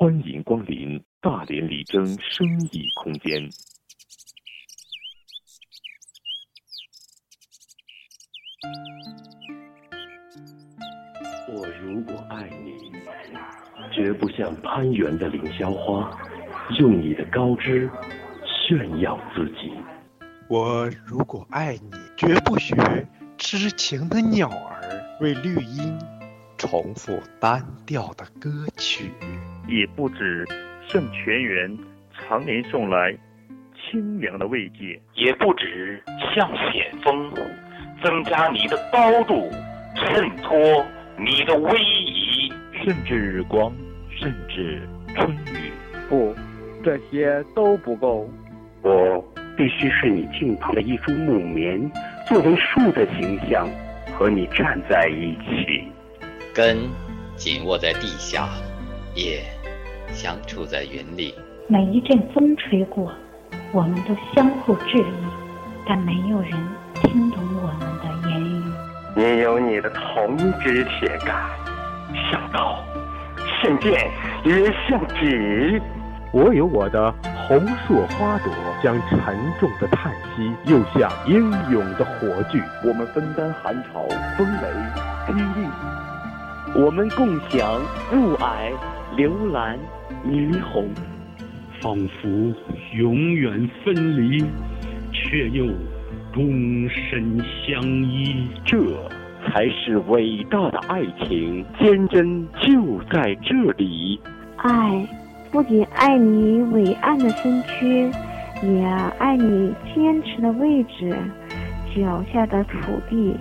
欢迎光临大连李征生意空间。我如果爱你，绝不像攀援的凌霄花，用你的高枝炫耀自己。我如果爱你，绝不学痴情的鸟儿为绿荫重复单调的歌曲，也不止向泉源常年送来清凉的慰藉，也不止向险峰增加你的高度，衬托。你的威仪，甚至日光，甚至春雨，不，这些都不够。我必须是你近旁的一株木棉，作为树的形象，和你站在一起。根紧握在地下，叶相处在云里。每一阵风吹过，我们都相互质疑，但没有人听懂我们的言语。你有你的铜枝铁干，像刀，像剑，也像戟。我有我的红硕花朵，将沉重的叹息，又像英勇的火炬。我们分担寒潮、风雷、霹雳，我们共享雾霭、流岚、霓虹，仿佛永远分离，却又。终身相依，这才是伟大的爱情，坚贞就在这里。爱不仅爱你伟岸的身躯，也爱你坚持的位置，脚下的土地。